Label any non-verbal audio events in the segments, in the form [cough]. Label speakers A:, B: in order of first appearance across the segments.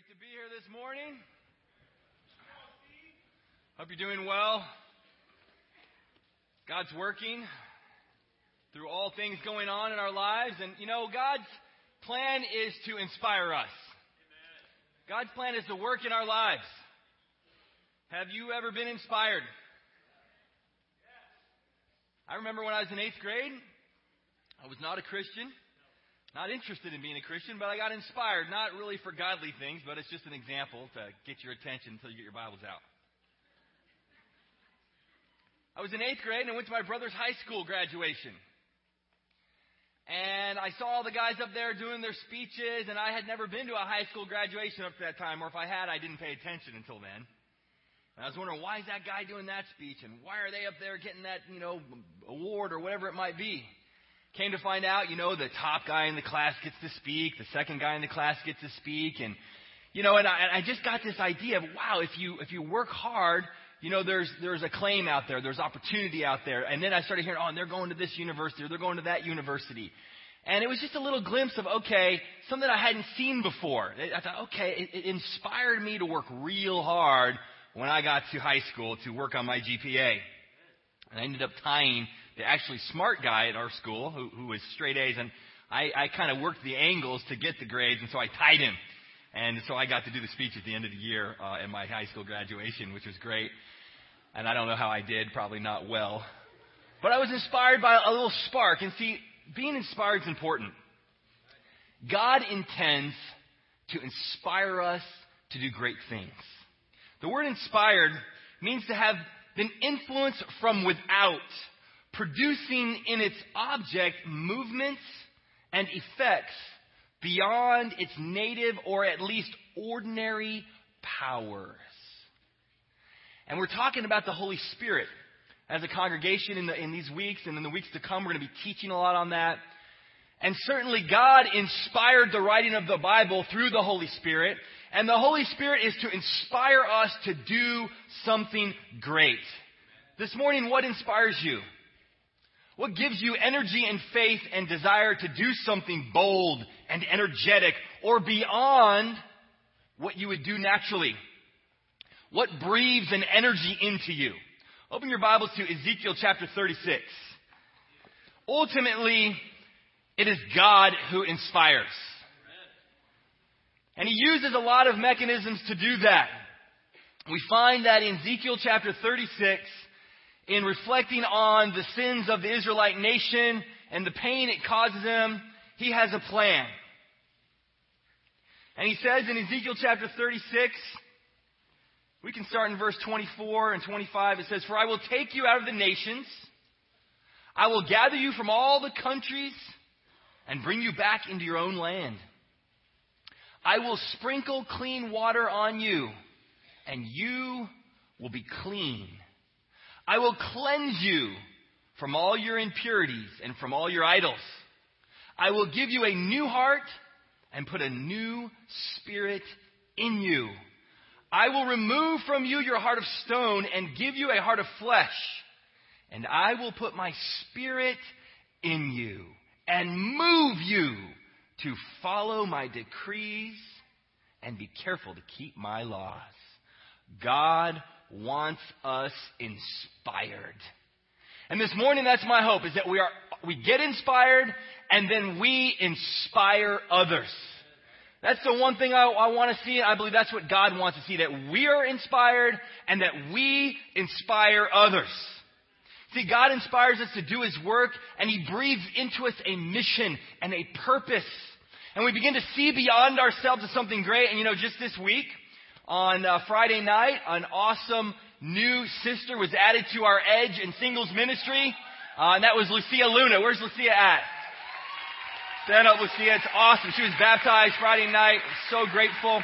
A: Great to be here this morning. Hope you're doing well. God's working through all things going on in our lives. And, you know, God's plan is to inspire us. God's plan is to work in our lives. Have you ever been inspired? I remember when I was in eighth grade, I was not a Christian. Not interested in being a Christian, but I got inspired, not really for godly things, but it's just an example to get your attention until you get your Bibles out. I was in eighth grade and I went to my brother's high school graduation. And I saw all the guys up there doing their speeches, and I had never been to a high school graduation up to that time, or if I had, I didn't pay attention until then. And I was wondering, why is that guy doing that speech, and why are they up there getting that, you know, award or whatever it might be? Came to find out, you know, the top guy in the class gets to speak, the second guy in the class gets to speak, and you know, and I, and I just got this idea of wow, if you if you work hard, you know, there's there's a claim out there, there's opportunity out there, and then I started hearing, oh, and they're going to this university or they're going to that university, and it was just a little glimpse of okay, something I hadn't seen before. I thought, okay, it, it inspired me to work real hard when I got to high school to work on my GPA, and I ended up tying the actually smart guy at our school who, who was straight A's, and I, I kind of worked the angles to get the grades, and so I tied him. And so I got to do the speech at the end of the year uh, at my high school graduation, which was great. And I don't know how I did, probably not well. But I was inspired by a little spark. And see, being inspired is important. God intends to inspire us to do great things. The word inspired means to have been influence from without producing in its object movements and effects beyond its native or at least ordinary powers. And we're talking about the Holy Spirit as a congregation in, the, in these weeks and in the weeks to come. We're going to be teaching a lot on that. And certainly God inspired the writing of the Bible through the Holy Spirit. And the Holy Spirit is to inspire us to do something great. This morning, what inspires you? What gives you energy and faith and desire to do something bold and energetic or beyond what you would do naturally? What breathes an energy into you? Open your Bibles to Ezekiel chapter 36. Ultimately, it is God who inspires. And he uses a lot of mechanisms to do that. We find that in Ezekiel chapter 36, in reflecting on the sins of the Israelite nation and the pain it causes them, he has a plan. And he says in Ezekiel chapter 36, we can start in verse 24 and 25. It says, For I will take you out of the nations, I will gather you from all the countries, and bring you back into your own land. I will sprinkle clean water on you, and you will be clean. I will cleanse you from all your impurities and from all your idols. I will give you a new heart and put a new spirit in you. I will remove from you your heart of stone and give you a heart of flesh. And I will put my spirit in you and move you to follow my decrees and be careful to keep my laws. God wants us inspired. And this morning, that's my hope, is that we are, we get inspired and then we inspire others. That's the one thing I, I want to see. I believe that's what God wants to see, that we are inspired and that we inspire others. See, God inspires us to do His work and He breathes into us a mission and a purpose. And we begin to see beyond ourselves to something great. And you know, just this week, on uh, Friday night, an awesome new sister was added to our Edge and Singles ministry, uh, and that was Lucia Luna. Where's Lucia at? Stand up, Lucia. It's awesome. She was baptized Friday night. So grateful.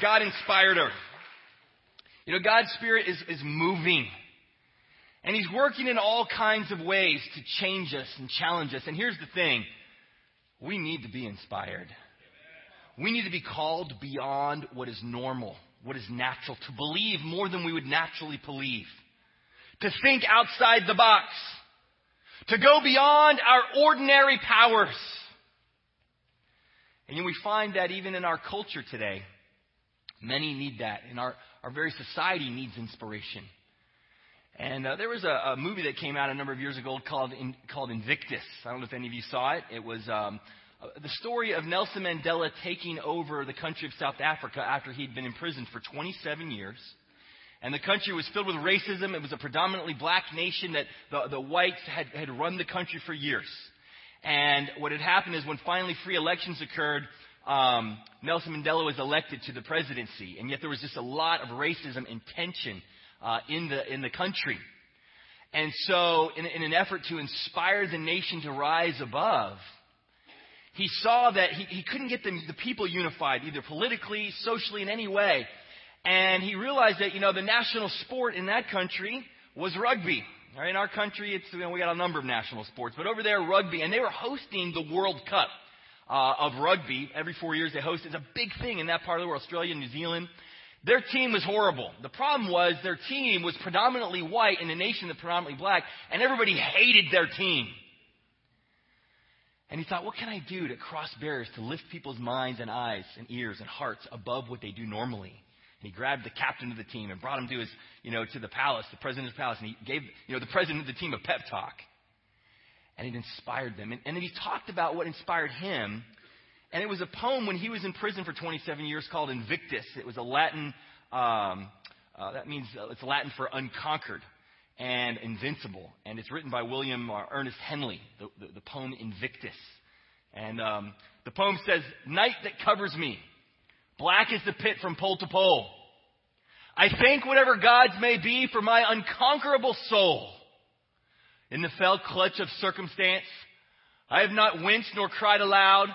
A: God inspired her. You know, God's Spirit is, is moving. And He's working in all kinds of ways to change us and challenge us. And here's the thing we need to be inspired. We need to be called beyond what is normal, what is natural, to believe more than we would naturally believe, to think outside the box, to go beyond our ordinary powers. And we find that even in our culture today, Many need that, and our, our very society needs inspiration. And uh, there was a, a, movie that came out a number of years ago called in, called Invictus. I don't know if any of you saw it. It was um, uh, the story of Nelson Mandela taking over the country of South Africa after he'd been imprisoned for 27 years. And the country was filled with racism. It was a predominantly black nation that the, the whites had, had run the country for years. And what had happened is when finally free elections occurred, um, Nelson Mandela was elected to the presidency. And yet there was just a lot of racism and tension uh, in, the, in the country. And so, in, in an effort to inspire the nation to rise above, he saw that he, he couldn't get the, the people unified, either politically, socially, in any way. And he realized that, you know, the national sport in that country was rugby. Right, in our country, it's, you know, we got a number of national sports, but over there, rugby, and they were hosting the World Cup uh, of rugby every four years. They host it's a big thing in that part of the world, Australia, New Zealand. Their team was horrible. The problem was their team was predominantly white in a nation that's predominantly black, and everybody hated their team. And he thought, what can I do to cross barriers to lift people's minds and eyes and ears and hearts above what they do normally? And he grabbed the captain of the team and brought him to his, you know, to the palace, the president's palace, and he gave, you know, the president of the team a pep talk. And it inspired them. And, and then he talked about what inspired him. And it was a poem when he was in prison for 27 years called Invictus. It was a Latin, um, uh, that means uh, it's Latin for unconquered and Invincible. And it's written by William uh, Ernest Henley, the, the, the poem Invictus. And um, the poem says, Night that covers me, black is the pit from pole to pole. I thank whatever gods may be for my unconquerable soul. In the fell clutch of circumstance, I have not winced nor cried aloud.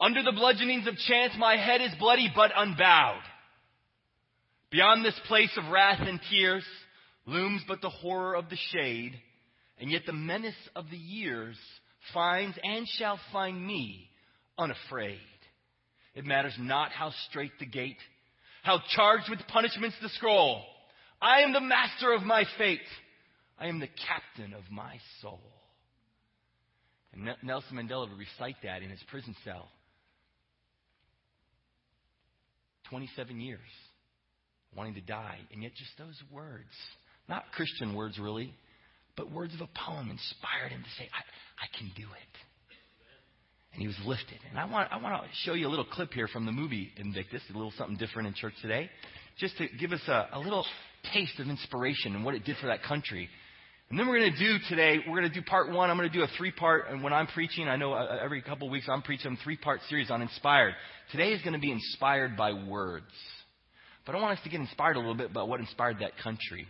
A: Under the bludgeonings of chance, my head is bloody but unbowed. Beyond this place of wrath and tears, looms but the horror of the shade, and yet the menace of the years finds and shall find me unafraid. It matters not how strait the gate, how charged with punishments the scroll. I am the master of my fate. I am the captain of my soul. And Nelson Mandela would recite that in his prison cell. 27 years, wanting to die, and yet just those words not Christian words, really, but words of a poem inspired him to say, I, I can do it. And he was lifted. And I want, I want to show you a little clip here from the movie Invictus, a little something different in church today, just to give us a, a little taste of inspiration and what it did for that country. And then we're going to do today, we're going to do part one. I'm going to do a three part, and when I'm preaching, I know uh, uh, every couple of weeks I'm preaching a three part series on inspired. Today is going to be inspired by words. But I want us to get inspired a little bit about what inspired that country.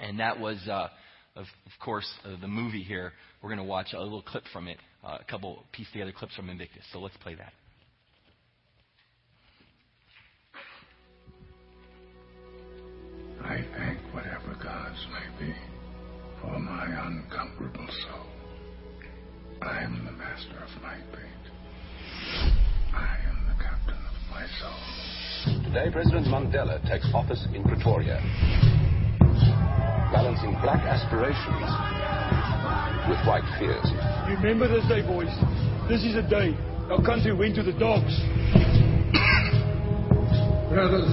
A: And that was, uh, of, of, course, uh, the movie here. We're going to watch a little clip from it, uh, a couple piece together clips from Invictus. So let's play that.
B: I thank whatever gods may be for my unconquerable soul. I am the master of my fate. I am the captain of my soul.
C: Today, President Mandela takes office in Pretoria balancing black aspirations with white fears.
D: Remember this day, boys. This is a day our country went to the dogs.
B: Brothers,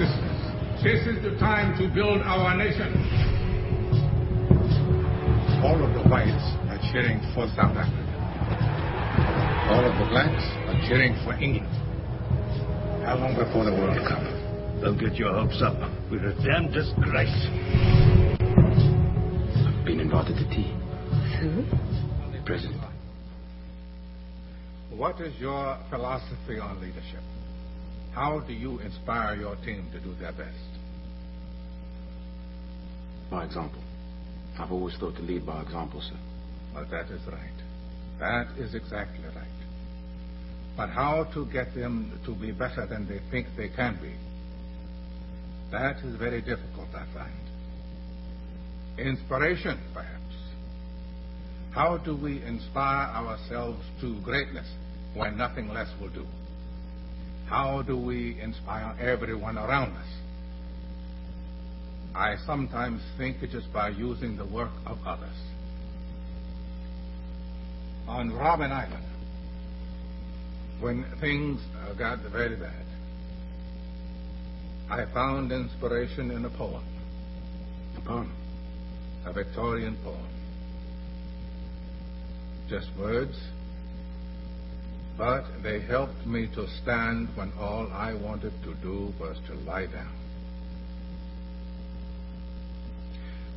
B: sisters, this is the time to build our nation. All of the whites are cheering for South Africa. All of the blacks are cheering for England. How long before the World Cup?
D: Don't get your hopes up. We're a damn disgrace I've
E: been invited to tea.
F: Who?
E: The president.
B: What is your philosophy on leadership? How do you inspire your team to do their best?
E: By example. I've always thought to lead by example, sir.
B: Well, that is right. That is exactly right. But how to get them to be better than they think they can be? That is very difficult, I find. Inspiration, perhaps. How do we inspire ourselves to greatness when nothing less will do? How do we inspire everyone around us? I sometimes think it is by using the work of others. On Robben Island, when things got very bad, I found inspiration in a poem.
E: A poem?
B: A Victorian poem. Just words, but they helped me to stand when all I wanted to do was to lie down.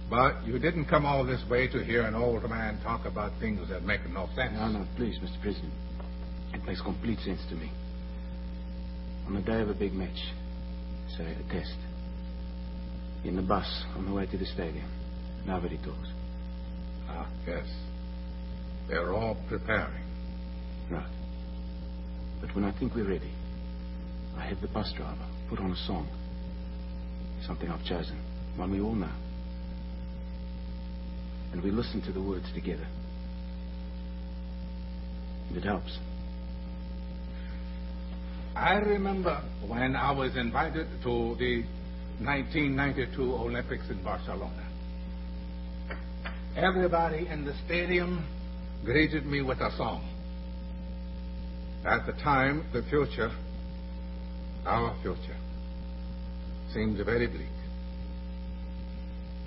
B: But you didn't come all this way to hear an old man talk about things that make no sense.
E: No, no, please, Mr. President. It makes complete sense to me. On the day of a big match, say a test, in the bus on the way to the stadium, nobody talks.
B: Ah, yes. They're all preparing.
E: Right. But when I think we're ready, I have the bus driver put on a song. Something I've chosen, one we all know. And we listen to the words together. It helps.
B: I remember when I was invited to the 1992 Olympics in Barcelona. Everybody in the stadium greeted me with a song. At the time, the future, our future, seemed very bleak.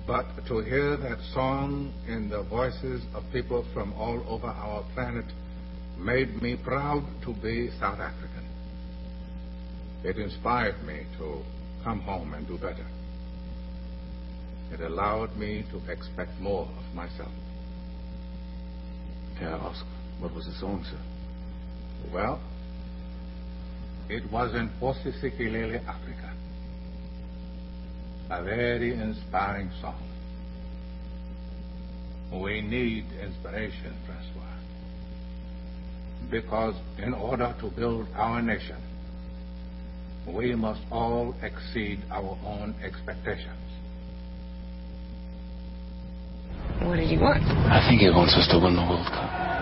B: But to hear that song in the voices of people from all over our planet made me proud to be South African. It inspired me to come home and do better. It allowed me to expect more of myself.
E: May I ask, what was the song, sir?
B: Well, it was Nkosi Sikelel' iAfrika. A very inspiring song. We need inspiration, Francois. Because in order to build our nation, we must all exceed our own expectations.
F: What did he want?
E: I think he wants us to win the World Cup.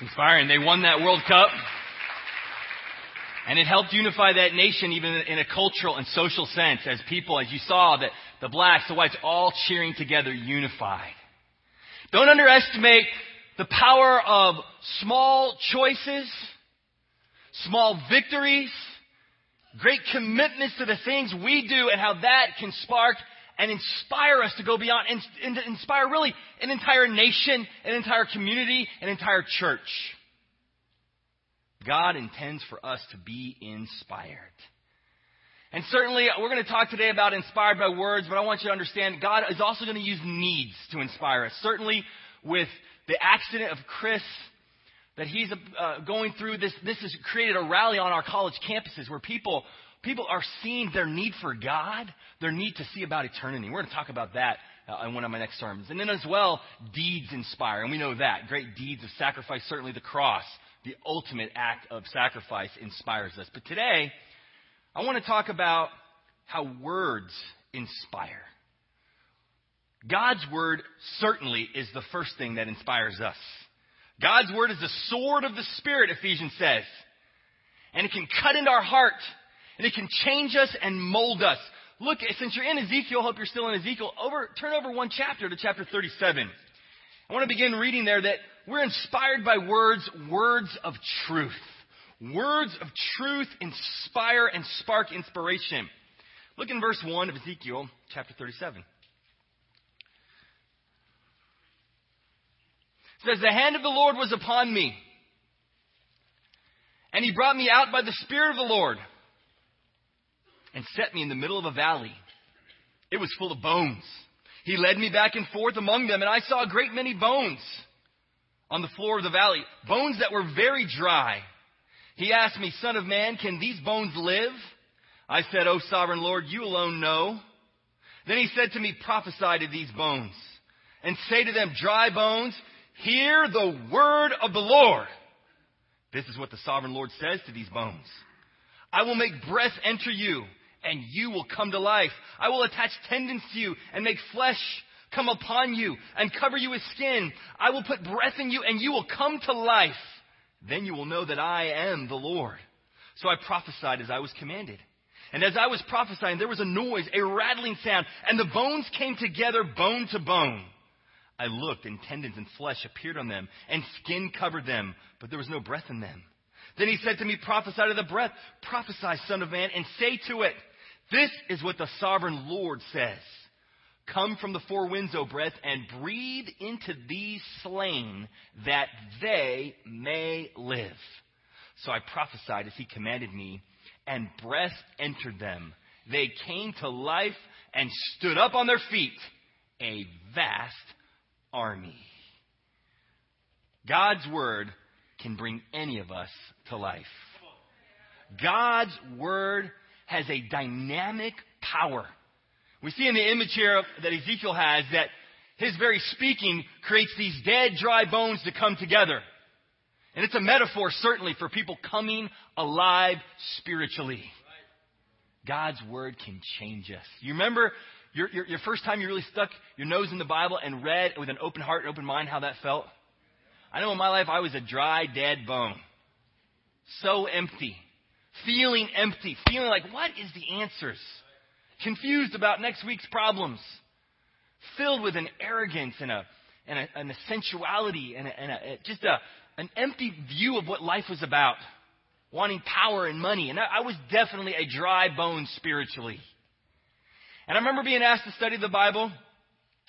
A: Inspiring. They won that World Cup. And it helped unify that nation even in a cultural and social sense as people, as you saw, that the blacks, the whites, all cheering together, unified. Don't underestimate the power of small choices, small victories, great commitments to the things we do and how that can spark and inspire us to go beyond and, inspire really an entire nation, an entire community, an entire church. God intends for us to be inspired. And certainly, we're going to talk today about inspired by words, but I want you to understand God is also going to use needs to inspire us. Certainly, with the accident of Chris, that he's uh, going through this, this has created a rally on our college campuses where people, people are seeing their need for God, their need to see about eternity. We're going to talk about that uh, in one of my next sermons. And then as well, deeds inspire, and we know that. Great deeds of sacrifice, certainly the cross, the ultimate act of sacrifice inspires us. But today, I want to talk about how words inspire. God's word certainly is the first thing that inspires us. God's word is the sword of the Spirit, Ephesians says. And it can cut into our heart. And it can change us and mold us. Look, since you're in Ezekiel, hope you're still in Ezekiel, over, turn over one chapter to chapter 37. I want to begin reading there that we're inspired by words, words of truth. Words of truth inspire and spark inspiration. Look in verse 1 of Ezekiel chapter 37. It says, The hand of the Lord was upon me, and he brought me out by the Spirit of the Lord, and set me in the middle of a valley. It was full of bones. He led me back and forth among them, and I saw a great many bones on the floor of the valley, bones that were very dry. He asked me, Son of man, can these bones live? I said, O sovereign Lord, you alone know. Then he said to me, Prophesy to these bones, and say to them, Dry bones, hear the word of the Lord. This is what the sovereign Lord says to these bones. I will make breath enter you, and you will come to life. I will attach tendons to you and make flesh come upon you and cover you with skin. I will put breath in you, and you will come to life. Then you will know that I am the Lord. So I prophesied as I was commanded. And as I was prophesying, there was a noise, a rattling sound, and the bones came together bone to bone. I looked, and tendons and flesh appeared on them, and skin covered them, but there was no breath in them. Then he said to me, Prophesy to the breath, prophesy, Son of Man, and say to it, This is what the sovereign Lord says. Come from the four winds, O breath, and breathe into these slain that they may live. So I prophesied as he commanded me, and breath entered them. They came to life and stood up on their feet, a vast army. God's word can bring any of us to life. God's word has a dynamic power. We see in the image here that Ezekiel has that his very speaking creates these dead, dry bones to come together. And it's a metaphor, certainly, for people coming alive spiritually. God's word can change us. You remember your, your, your, first time you really stuck your nose in the Bible and read with an open heart and open mind how that felt? I know in my life I was a dry, dead bone. So empty. Feeling empty. Feeling like, what is the answers? Confused about next week's problems. Filled with an arrogance and a, and a, and a sensuality and, a, and a, just a, an empty view of what life was about. Wanting power and money. And I, I was definitely a dry bone spiritually. And I remember being asked to study the Bible.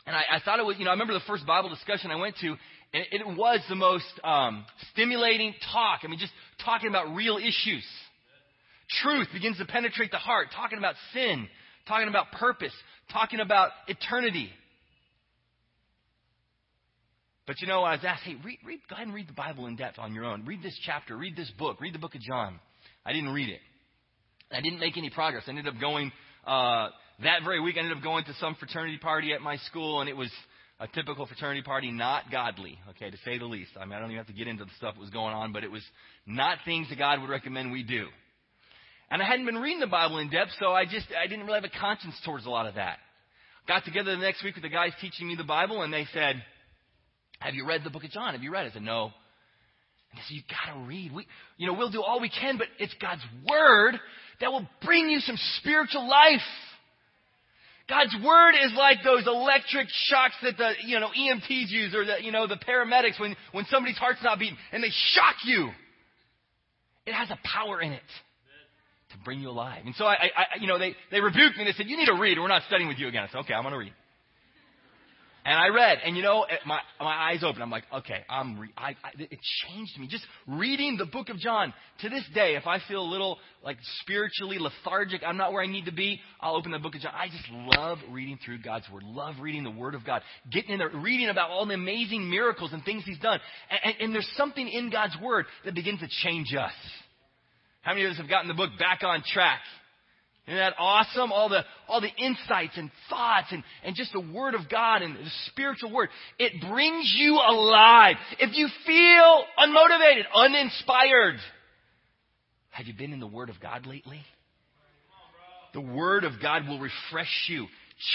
A: And I, I thought it was, you know, I remember the first Bible discussion I went to, and it, was the most um, stimulating talk. I mean, just talking about real issues. Truth begins to penetrate the heart, talking about sin, talking about purpose, talking about eternity. But you know, I was asked, hey, read, read, go ahead and read the Bible in depth on your own. Read this chapter, read this book, read the book of John. I didn't read it. I didn't make any progress. I ended up going, uh, that very week, I ended up going to some fraternity party at my school, and it was a typical fraternity party, not godly, okay, to say the least. I mean, I don't even have to get into the stuff that was going on, but it was not things that God would recommend we do. And I hadn't been reading the Bible in depth, so I just, I didn't really have a conscience towards a lot of that. Got together the next week with the guys teaching me the Bible, and they said, have you read the book of John? Have you read it? I said, No. And they said, You've got to read. We, you know, we'll do all we can, but it's God's Word that will bring you some spiritual life. God's Word is like those electric shocks that the, you know, EMTs use or the, you know, the paramedics when, when somebody's heart's not beating and they shock you. It has a power in it to bring you alive. And so I, I you know, they, they rebuked me. They said, you need to read. We're not studying with you again. I said, okay, I'm going to read. And I read, and you know, my my eyes open. I'm like, okay, I'm. Re- I, I, it changed me. Just reading the book of John to this day. If I feel a little like spiritually lethargic, I'm not where I need to be. I'll open the book of John. I just love reading through God's word. Love reading the word of God. Getting in there, reading about all the amazing miracles and things He's done. And, and, and there's something in God's word that begins to change us. How many of us have gotten the book back on track? Isn't that awesome? All the, all the insights and thoughts and, and just the Word of God and the spiritual Word. It brings you alive. If you feel unmotivated, uninspired, have you been in the Word of God lately? The Word of God will refresh you,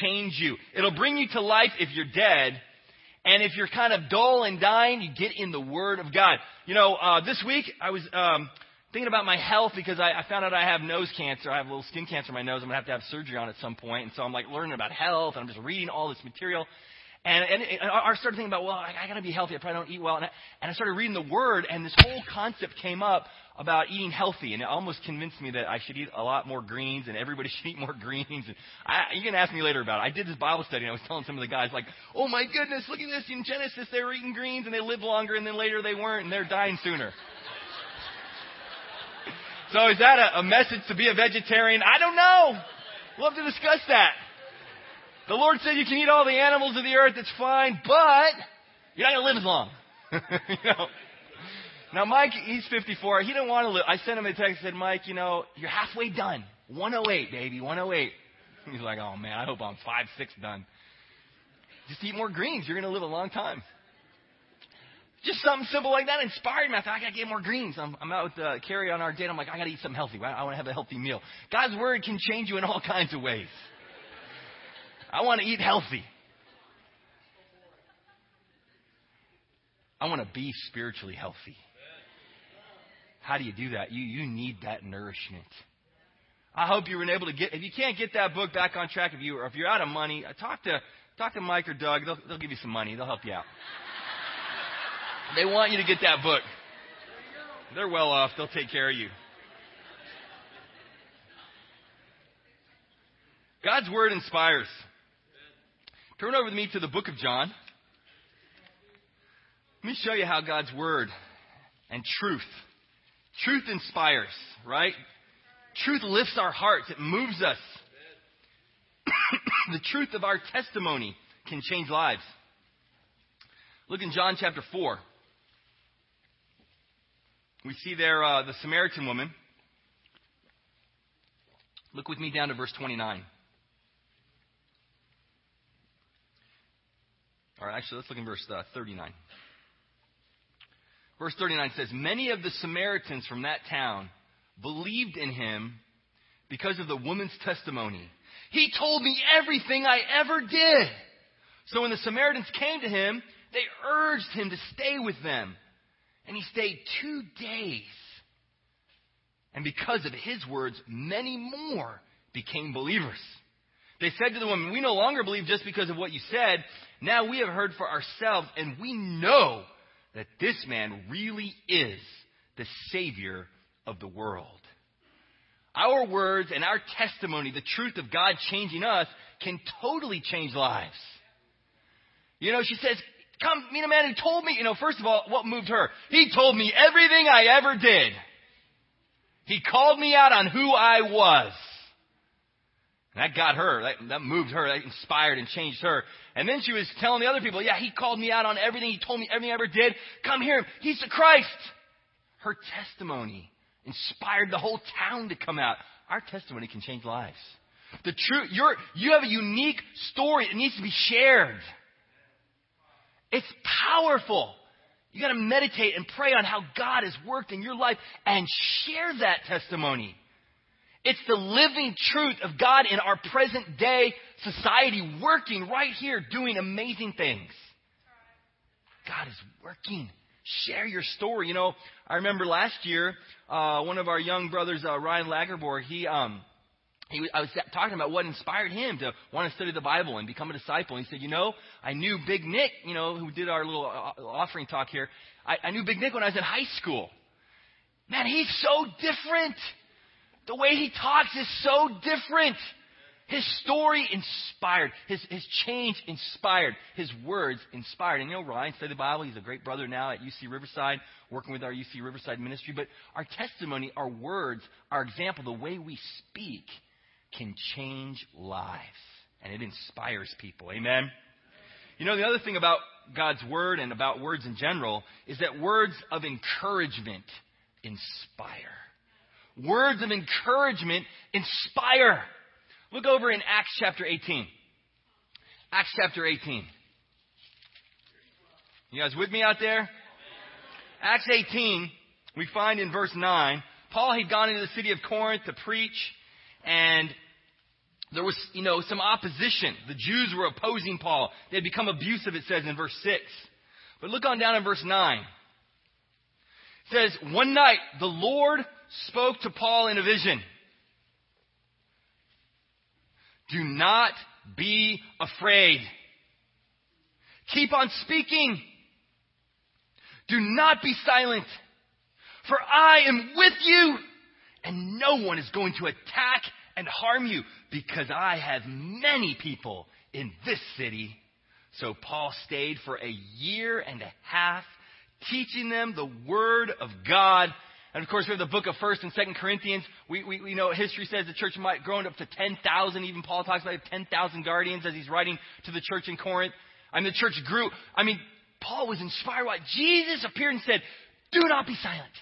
A: change you. It'll bring you to life if you're dead. And if you're kind of dull and dying, you get in the Word of God. You know, uh, this week I was um, thinking about my health because I, I found out I have nose cancer. I have a little skin cancer in my nose. I'm to have to have surgery on at some point. And so I'm like learning about health and I'm just reading all this material. And, and, and I started thinking about, well, I, I got to be healthy. I probably don't eat well. And I, and I started reading the Word, and this whole concept came up about eating healthy, and it almost convinced me that I should eat a lot more greens, and everybody [laughs] should eat more greens. And I, you can ask me later about it. I did this Bible study, and I was telling some of the guys, like, oh my goodness, look at this. In Genesis, they were eating greens, and they lived longer, and then later they weren't, and they're dying sooner. So is that a, a message to be a vegetarian? I don't know. Have to discuss that. The Lord said you can eat all the animals of the earth, it's fine, but you're not going to live as long. [laughs] you know? Now, Mike, he's 54. He didn't want to live. I sent him a text said, Mike, you know, you're halfway done. 108, baby, 108. He's like, oh man, I hope I'm five, six done. Just eat more greens. You're going to live a long time. Just something simple like that inspired me. I thought, I got to get more greens. I'm, I'm out with uh, Carrie on our date. I'm like, I got to eat something healthy. I want to have a healthy meal. God's word can change you in all [laughs] kinds of ways. I want to eat healthy. I want to be spiritually healthy. How do you do that? You, you need that nourishment. I hope you were able to get, if you can't get that book back on track, if you, or if you're out of money, uh, talk to, talk to Mike or Doug. They'll, they'll give you some money. They'll help you out. They want you to get that book. They're well off. They'll take care of you. God's Word inspires. Turn over with me to the book of John. Let me show you how God's Word and truth. Truth inspires, right? Truth lifts our hearts. It moves us. [coughs] the truth of our testimony can change lives. Look in John chapter 4. We see there uh, the Samaritan woman. Look with me down to verse 29. All right, actually, let's look in verse uh, 39. Verse 39 says, Many of the Samaritans from that town believed in him because of the woman's testimony. He told me everything I ever did. So when the Samaritans came to him, they urged him to stay with them. And he stayed two days. And because of his words, many more became believers. They said to the woman, We no longer believe just because of what you said. Now we have heard for ourselves, and we know that this man really is the Savior of the world. Our words and our testimony, the truth of God changing us, can totally change lives. You know, she says, Come meet a man who told me, you know, first of all, what moved her? He told me everything I ever did. He called me out on who I was. And that got her. That, that moved her. That inspired and changed her. And then she was telling the other people, yeah, he called me out on everything. He told me everything I ever did. Come here. He's the Christ. Her testimony inspired the whole town to come out. Our testimony can change lives. The truth, you're, you have a unique story that needs to be shared. It's powerful. You gotta meditate and pray on how God has worked in your life and share that testimony. It's the living truth of God in our present day society working right here, doing amazing things. God is working. Share your story. You know, I remember last year, uh, one of our young brothers, uh, Ryan Lagerborg, he, um, he, I was talking about what inspired him to want to study the Bible and become a disciple. And he said, you know, I knew Big Nick, you know, who did our little uh, offering talk here. I, I knew Big Nick when I was in high school. Man, he's so different. The way he talks is so different. His story inspired. His, his change inspired. His words inspired. And you know, Ryan studied the Bible. He's a great brother now at UC Riverside, working with our UC Riverside ministry. But our testimony, our words, our example, the way we speak can change lives. And it inspires people. Amen? You know, the other thing about God's Word and about words in general is that words of encouragement inspire. Words of encouragement inspire. Look over in Acts chapter 18. Acts chapter 18. You guys with me out there? Acts 18, we find in verse 9, Paul had gone into the city of Corinth to preach, and there was, you know, some opposition. The Jews were opposing Paul. They had become abusive, it says in verse 6. But look on down in verse 9. It says, One night the Lord spoke to Paul in a vision. Do not be afraid. Keep on speaking. Do not be silent. For I am with you, and no one is going to attack and harm you, because I have many people in this city. So Paul stayed for a year and a half, teaching them the word of God And of course, we have the book of First and Second Corinthians. We, we, we know history says the church might grown up to 10,000. Even Paul talks about 10,000 guardians as he's writing to the church in Corinth. I mean, the church grew. I mean, Paul was inspired by Jesus appeared and said, "Do not be silent.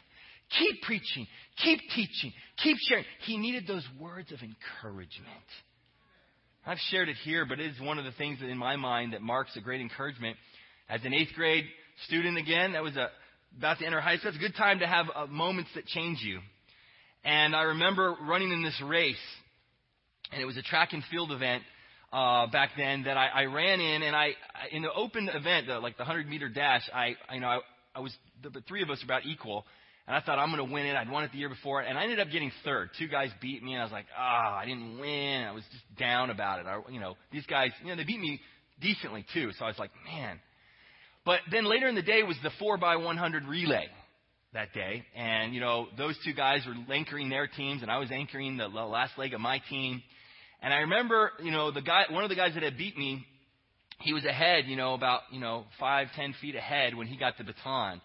A: Keep preaching. Keep teaching. Keep sharing." He needed those words of encouragement. I've shared it here, but it is one of the things in my mind that marks a great encouragement. As an eighth grade student again, that was a, about to enter high school. It's a good time to have uh, moments that change you. And I remember running in this race, and it was a track and field event uh, back then that I, I ran in, and I in the open event, the, like the 100 meter dash, I you know I, I was the, the three of us were about equal, and I thought I'm going to win it. I'd won it the year before, and I ended up getting third. Two guys beat me, and I was like, ah, oh, I didn't win. I was just down about it. I, you know, these guys, you know, they beat me decently too, so I was like, man. But then later in the day was the four by 100 relay that day, and you know those two guys were anchoring their teams, and I was anchoring the last leg of my team. And I remember, you know, the guy, one of the guys that had beat me, he was ahead, you know, about, you know, five, ten feet ahead when he got the baton.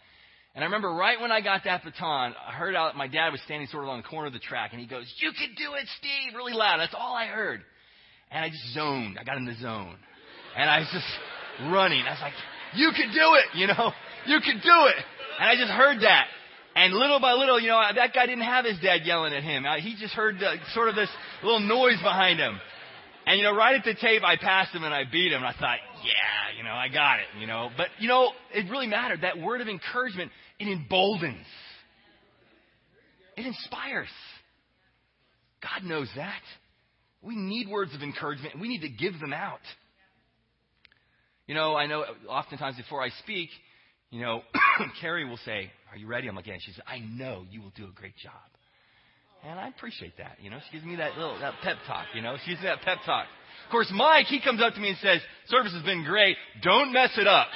A: And I remember right when I got that baton, I heard out my dad was standing sort of on the corner of the track, and he goes, "You can do it, Steve!" really loud. That's all I heard, and I just zoned. I got in the zone, and I was just running. I was like, "You can do it!" You know, [laughs] you can do it. And I just heard that, and little by little, you know, that guy didn't have his dad yelling at him. He just heard sort of this little noise behind him. And, you know, right at the tape, I passed him and I beat him. And I thought, yeah, you know, I got it, you know. But, you know, it really mattered. That word of encouragement, it emboldens. It inspires. God knows that. We need words of encouragement and we need to give them out. You know, I know oftentimes before I speak, you know, [coughs] Carrie will say, Are you ready? I'm like, Yeah. She says, I know you will do a great job. And I appreciate that. You know, she gives me that little that pep talk, you know. She gives me that pep talk. Of course, Mike, he comes up to me and says, Service has been great. Don't mess it up.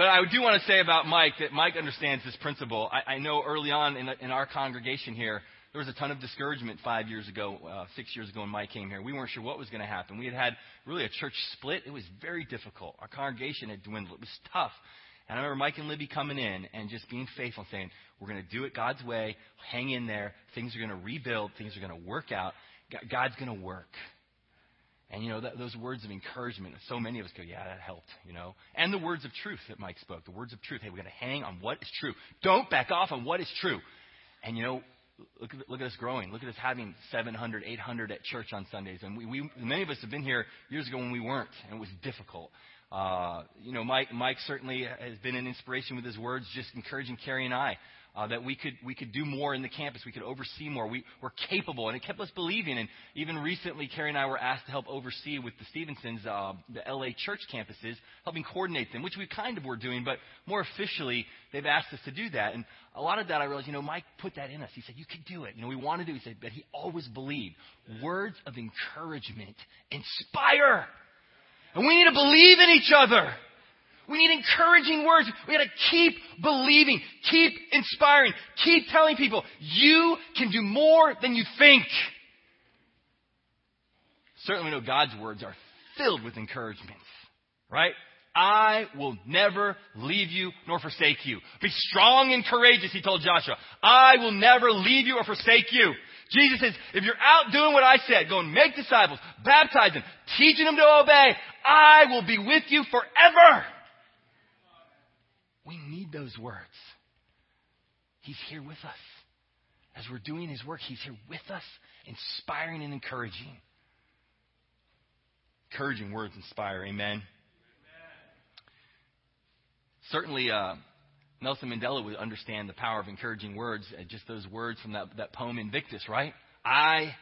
A: But I do want to say about Mike that Mike understands this principle. I, I know early on in, in our congregation here, there was a ton of discouragement five years ago, uh, six years ago when Mike came here. We weren't sure what was going to happen. We had had really a church split. It was very difficult. Our congregation had dwindled. It was tough. And I remember Mike and Libby coming in and just being faithful, saying, We're going to do it God's way. Hang in there. Things are going to rebuild. Things are going to work out. God's going to work. And, you know, that, those words of encouragement, so many of us go, yeah, that helped, you know. And the words of truth that Mike spoke, the words of truth. Hey, we're going to hang on what is true. Don't back off on what is true. And, you know, look at, look at us growing. Look at us having 700, 800 at church on Sundays. And we, we, many of us have been here years ago when we weren't, and it was difficult. Uh, you know, Mike, Mike certainly has been an inspiration with his words, just encouraging Carrie and I uh, that we could we could do more in the campus, we could oversee more. We were capable, and it kept us believing. And even recently, Carrie and I were asked to help oversee with the Stevensons uh, the LA church campuses, helping coordinate them, which we kind of were doing, but more officially, they've asked us to do that. And a lot of that, I realized, you know, Mike put that in us. He said, "You can do it." You know, we want to do. It. He said, but he always believed words of encouragement inspire, and we need to believe in each other. We need encouraging words. We got to keep believing, keep inspiring, keep telling people you can do more than you think. Certainly, we know God's words are filled with encouragements, right? I will never leave you nor forsake you. Be strong and courageous, he told Joshua. I will never leave you or forsake you. Jesus says, if you're out doing what I said, go and make disciples, baptize them, teaching them to obey, I will be with you forever. Need those words. He's here with us. As we're doing His work, He's here with us, inspiring and encouraging. Encouraging words inspire. Amen. Amen. Certainly, uh, Nelson Mandela would understand the power of encouraging words, uh, just those words from that, that poem Invictus, right? I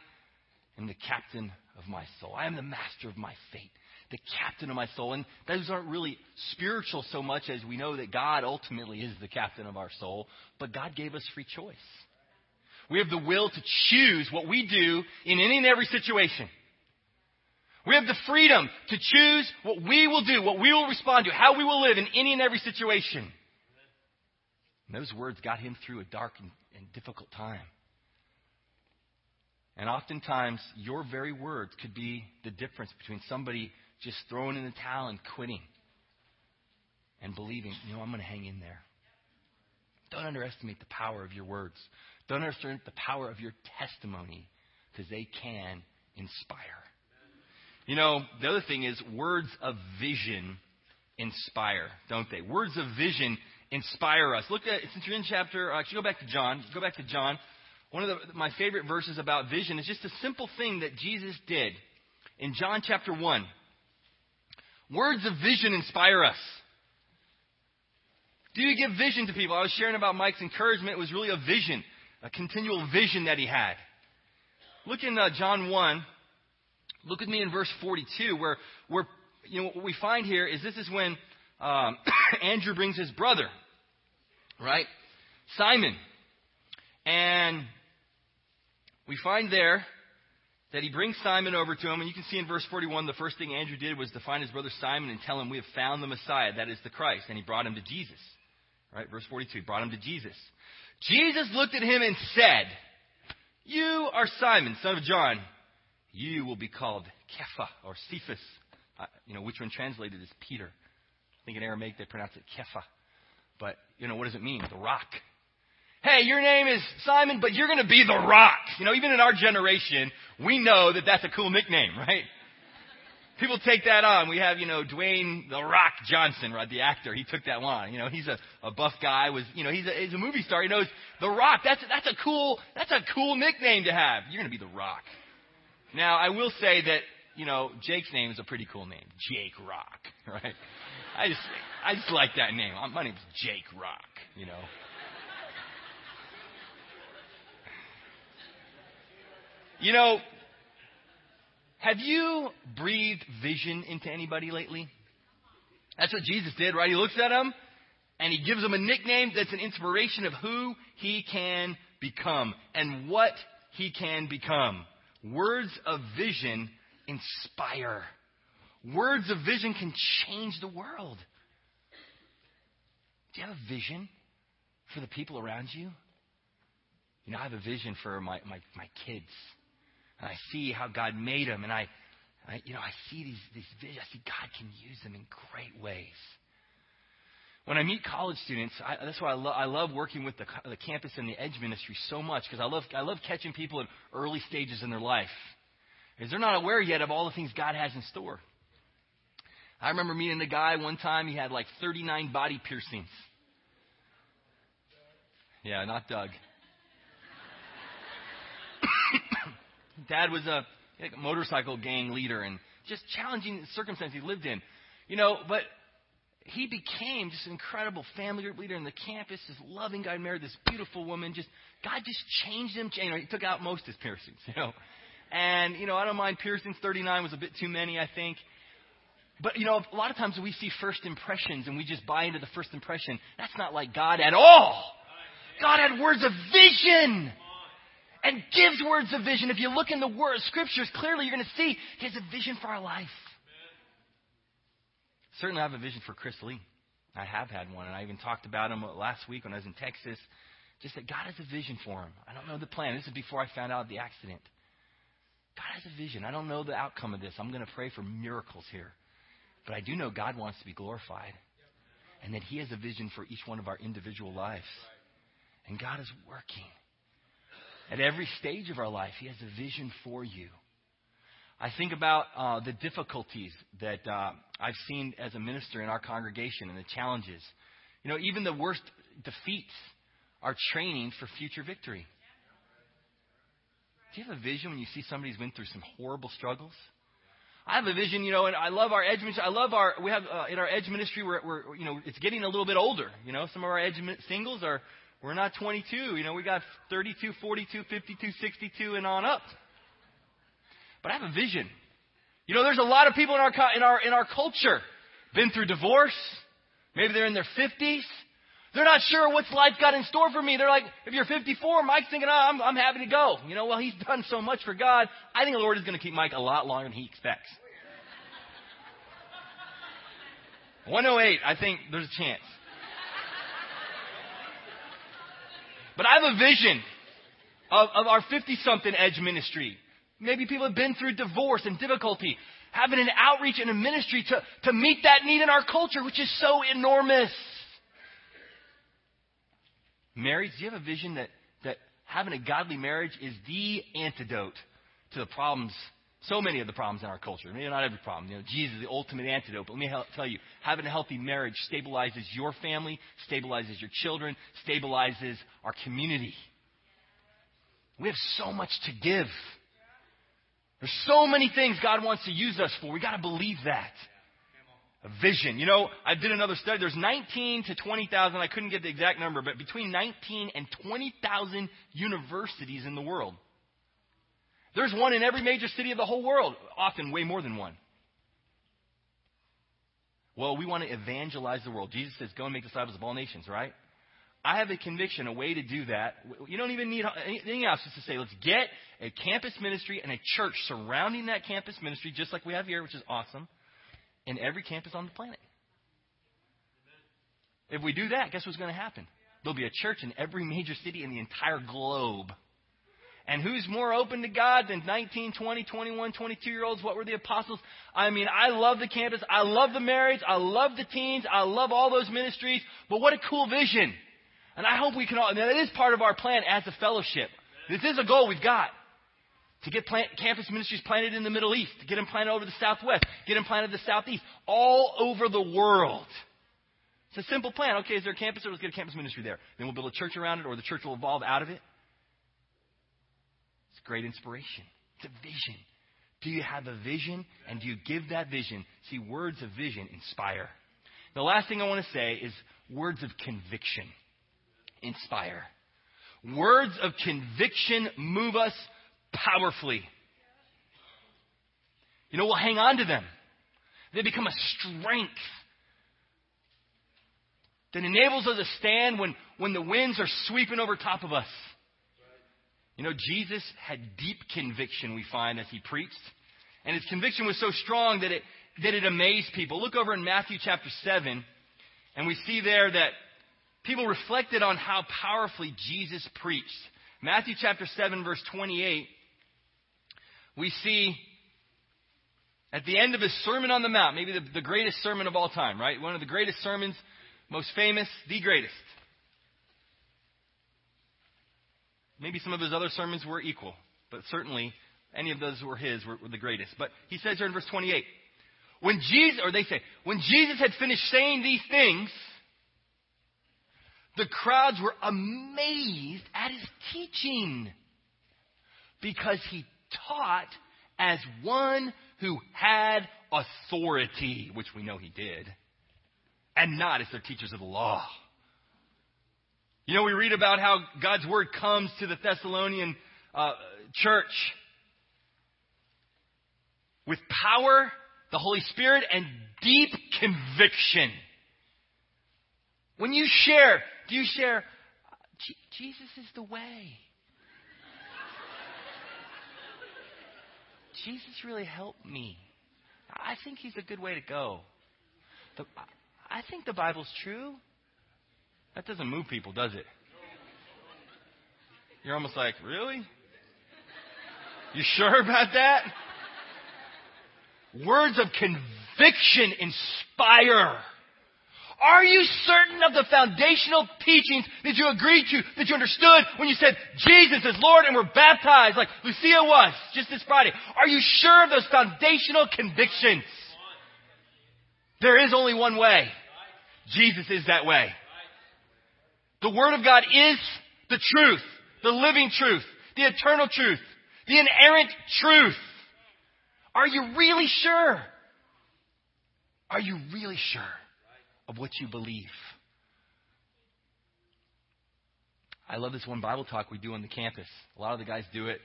A: am the captain of my soul. I am the master of my fate the captain of my soul. And those aren't really spiritual so much as we know that God ultimately is the captain of our soul, but God gave us free choice. We have the will to choose what we do in any and every situation. We have the freedom to choose what we will do, what we will respond to, how we will live in any and every situation. And those words got him through a dark and, and difficult time. And oftentimes, your very words could be the difference between somebody just throwing in the towel and quitting and believing, you know, I'm going to hang in there. Don't underestimate the power of your words. Don't underestimate the power of your testimony because they can inspire. You know, the other thing is words of vision inspire, don't they? Words of vision inspire us. Look at since you're in chapter. Uh, actually, go back to John. Go back to John. One of the, my favorite verses about vision is just a simple thing that Jesus did in John chapter one. Words of vision inspire us. Do you give vision to people? I was sharing about Mike's encouragement. It was really a vision, a continual vision that he had. Look in uh, John 1. Look with me in verse 42, where, where you know, what we find here is this is when um, [coughs] Andrew brings his brother, right? Simon. And we find there that he brings Simon over to him. And you can see in verse 41, the first thing Andrew did was to find his brother Simon and tell him, We have found the Messiah, that is the Christ. And he brought him to Jesus. Right? Verse 42, he brought him to Jesus. Jesus looked at him and said, You are Simon, son of John. You will be called Kepha or Cephas. Uh, you know, which one translated is Peter. I think in Aramaic they pronounce it Kepha. But, you know, what does it mean? The rock. Hey, your name is Simon, but you're going to be the rock. You know, even in our generation, we know that that's a cool nickname, [laughs] right? People take that on. We have, you know, Dwayne The Rock Johnson, right, the actor. He took that one. You know, he's a, a buff guy. Was, you know, he's a, he's a movie star. He knows The Rock. That's that's a cool that's a cool nickname to have. You're going to be The Rock. Now, I will say that you know Jake's name is a pretty cool name, Jake Rock, [laughs] right? I just I just like that name. My name's Jake Rock. You know. You know, have you breathed vision into anybody lately? That's what Jesus did, right? He looks at them and he gives them a nickname that's an inspiration of who he can become and what he can become. Words of vision inspire. Words of vision can change the world. Do you have a vision for the people around you? You know, I have a vision for my, my, my kids. And I see how God made them, and I, I you know, I see these, these visions. I see God can use them in great ways. When I meet college students, I, that's why I, lo- I love working with the, the campus and the Edge ministry so much because I love, I love catching people in early stages in their life. Because they're not aware yet of all the things God has in store. I remember meeting a guy one time, he had like 39 body piercings. Yeah, not Doug. Dad was a, a motorcycle gang leader and just challenging circumstances he lived in. You know, but he became just an incredible family group leader in the campus, this loving guy, married this beautiful woman. Just God just changed him. You know, he took out most of his piercings, [laughs] you know. And, you know, I don't mind piercings. 39 was a bit too many, I think. But, you know, a lot of times we see first impressions and we just buy into the first impression. That's not like God at all. God had words of vision and gives words of vision. If you look in the word scriptures, clearly you're going to see he has a vision for our life. Certainly, I have a vision for Chris Lee. I have had one, and I even talked about him last week when I was in Texas. Just that God has a vision for him. I don't know the plan. This is before I found out the accident. God has a vision. I don't know the outcome of this. I'm going to pray for miracles here. But I do know God wants to be glorified. And that He has a vision for each one of our individual lives. And God is working. At every stage of our life, He has a vision for you. I think about uh, the difficulties that uh, I've seen as a minister in our congregation and the challenges. You know, even the worst defeats are training for future victory. Do you have a vision when you see somebody who's been through some horrible struggles? I have a vision, you know, and I love our edge ministry. I love our, we have, uh, in our edge ministry, we're, we're, you know, it's getting a little bit older. You know, some of our edge singles are, we're not 22. You know, we got 32, 42, 52, 62, and on up. But I have a vision. You know, there's a lot of people in our, in our, in our culture been through divorce. Maybe they're in their 50s. They're not sure what's life got in store for me. They're like, if you're 54, Mike's thinking, oh, I'm, I'm happy to go. You know, well, he's [laughs] done so much for God. I think the Lord is going to keep Mike a lot longer than he expects. [laughs] 108, I think there's a chance. But I have a vision of, of our 50 something edge ministry. Maybe people have been through divorce and difficulty. having an outreach and a ministry to, to meet that need in our culture, which is so enormous. Marriage, do you have a vision that, that having a godly marriage is the antidote to the problems, so many of the problems in our culture? Maybe not every problem. You know, Jesus is the ultimate antidote. But let me tell you, having a healthy marriage stabilizes your family, stabilizes your children, stabilizes our community. We have so much to give. There's so many things God wants to use us for. We got to believe that. A vision. You know, I did another study. There's 19 to 20,000. I couldn't get the exact number, but between 19 and 20,000 universities in the world. There's one in every major city of the whole world. Often way more than one. Well, we want to evangelize the world. Jesus says, go and make disciples of all nations, right? I have a conviction, a way to do that. You don't even need anything else. Just to say, let's get a campus ministry and a church surrounding that campus ministry, just like we have here, which is awesome, in every campus on the planet. If we do that, guess what's going to happen? There'll be a church in every major city in the entire globe. And who's more open to God than 19, 20, 21, 22 year olds? What were the apostles? I mean, I love the campus. I love the marriage. I love the teens. I love all those ministries. But what a cool vision. And I hope we can all, that is part of our plan as a fellowship. This is a goal we've got. To get plant, campus ministries planted in the Middle East, to get them planted over the Southwest, get them planted in the Southeast, all over the world. It's a simple plan. Okay, is there a campus? Or Let's get a campus ministry there. Then we'll build a church around it, or the church will evolve out of it. Great inspiration. It's a vision. Do you have a vision? And do you give that vision? See, words of vision inspire. The last thing I want to say is words of conviction inspire. Words of conviction move us powerfully. You know, we'll hang on to them. They become a strength that enables us to stand when, when the winds are sweeping over top of us. You know, Jesus had deep conviction, we find, as he preached. And his conviction was so strong that it, that it amazed people. Look over in Matthew chapter 7, and we see there that people reflected on how powerfully Jesus preached. Matthew chapter 7, verse 28, we see at the end of his Sermon on the Mount, maybe the, the greatest sermon of all time, right? One of the greatest sermons, most famous, the greatest. Maybe some of his other sermons were equal, but certainly any of those were his were, were the greatest. But he says here in verse 28, when Jesus, or they say, when Jesus had finished saying these things, the crowds were amazed at his teaching because he taught as one who had authority, which we know he did, and not as their teachers of the law. You know, we read about how God's word comes to the Thessalonian uh, church with power, the Holy Spirit, and deep conviction. When you share do you share, Jesus is the way? [laughs] Jesus really helped me. I think he's a good way to go. The, I think the Bible's true. That doesn't move people, does it? You're almost like, really? You sure about that? Words of conviction inspire. Are you certain of the foundational teachings that you agreed to, that you understood when you said Jesus is Lord and we're baptized like Lucia was just this Friday? Are you sure of those foundational convictions? There is only one way. Jesus is that way. The Word of God is the truth, the living truth, the eternal truth, the inerrant truth. Are you really sure? Are you really sure? of what you believe. I love this one Bible talk we do on the campus. A lot of the guys do it.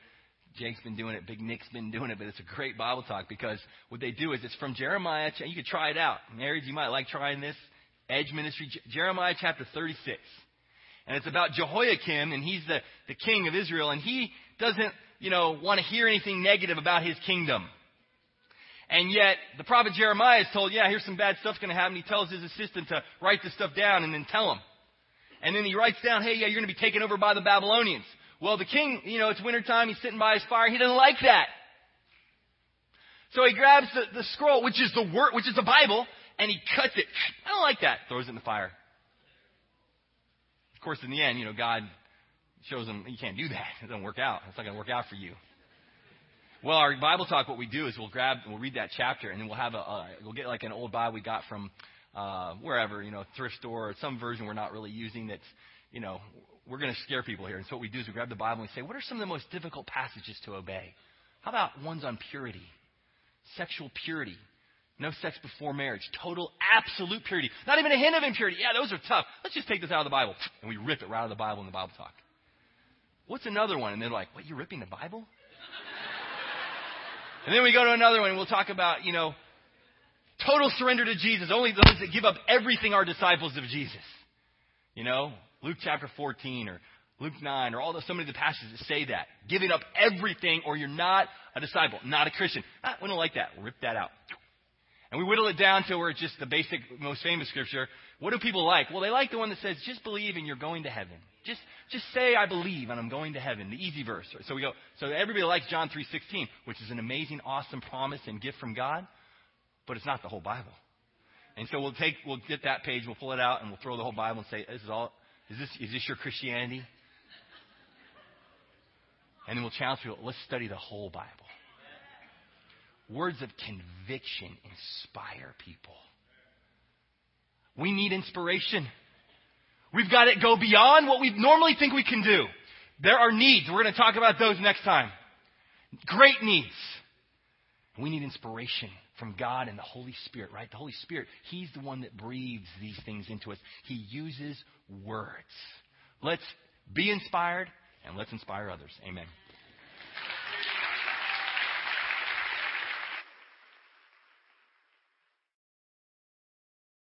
A: Jake's been doing it. Big Nick's been doing it, but it's a great Bible talk because what they do is it's from Jeremiah. You could try it out. Married, you might like trying this. Edge Ministry, Jeremiah chapter 36. And it's about Jehoiakim, and he's the, the king of Israel, and he doesn't, you know, want to hear anything negative about his kingdom. And yet, the prophet Jeremiah is told, yeah, here's some bad stuff going to happen. He tells his assistant to write this stuff down and then tell him. And then he writes down, hey, yeah, you're going to be taken over by the Babylonians. Well, the king, you know, it's wintertime. He's sitting by his fire. He doesn't like that. So he grabs the, the scroll, which is the word, which is the Bible, and he cuts it. I don't like that. Throws it in the fire. Course, in the end, you know, God shows him you can't do that. It doesn't work out. It's not going to work out for you. Well, our Bible talk, what we do is we'll grab, we'll read that chapter, and then we'll have a, uh, we'll get like an old Bible we got from uh, wherever, you know, thrift store or some version we're not really using that's, you know, we're going to scare people here. And so what we do is we grab the Bible and we say, what are some of the most difficult passages to obey? How about ones on purity? Sexual purity. No sex before marriage. Total, absolute purity. Not even a hint of impurity. Yeah, those are tough. Let's just take this out of the Bible. And we rip it right out of the Bible in the Bible talk. What's another one? And they're like, what, you're ripping the Bible? and then we go to another one and we'll talk about, you know, total surrender to Jesus. Only those that give up everything are disciples of Jesus. You know, Luke chapter 14 or Luke 9 or all those, so many of the passages that say that. Giving up everything or you're not a disciple, not a Christian. Ah, we don't like that. Rip that out. And we whittle it down to where it's just the basic, most famous scripture. What do people like? Well, they like the one that says, just believe and you're going to heaven. Just, just say I believe and I'm going to heaven. The easy verse. So we go, so everybody likes John 3.16, which is an amazing, awesome promise and gift from God, but it's not the whole Bible. And so we'll take, we'll get that page, we'll pull it out and we'll throw the whole Bible and say, this is all, is this, is this your Christianity? And then we'll challenge people, let's study the whole Bible. Words of conviction inspire people. We need inspiration. We've got to go beyond what we normally think we can do. There are needs. We're going to talk about those next time. Great needs. We need inspiration from God and the Holy Spirit, right? The Holy Spirit, He's the one that breathes these things into us. He uses words. Let's be inspired and let's inspire others. Amen.